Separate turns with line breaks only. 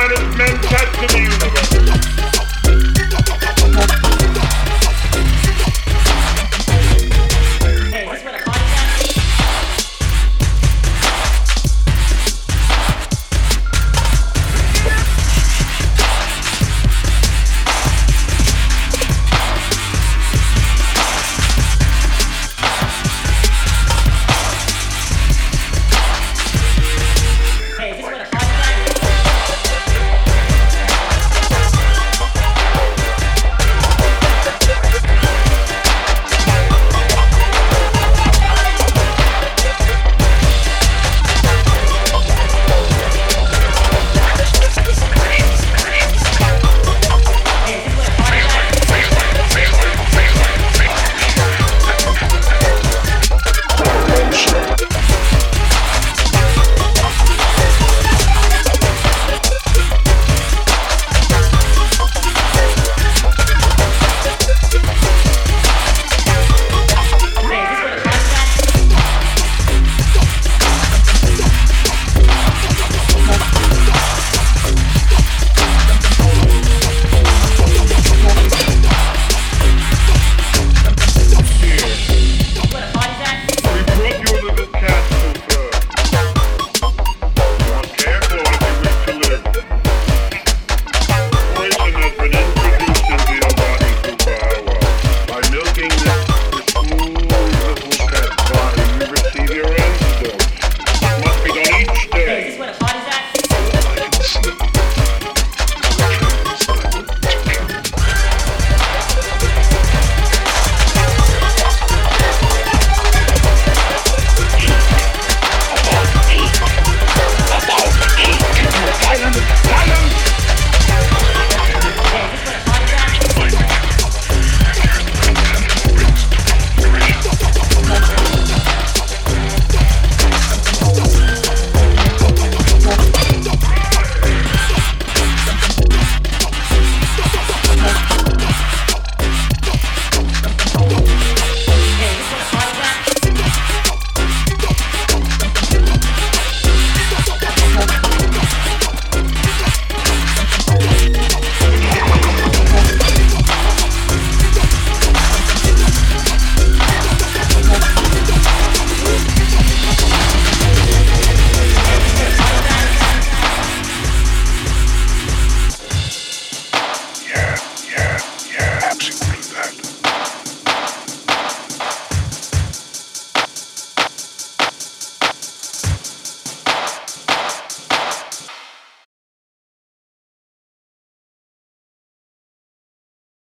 finest men me.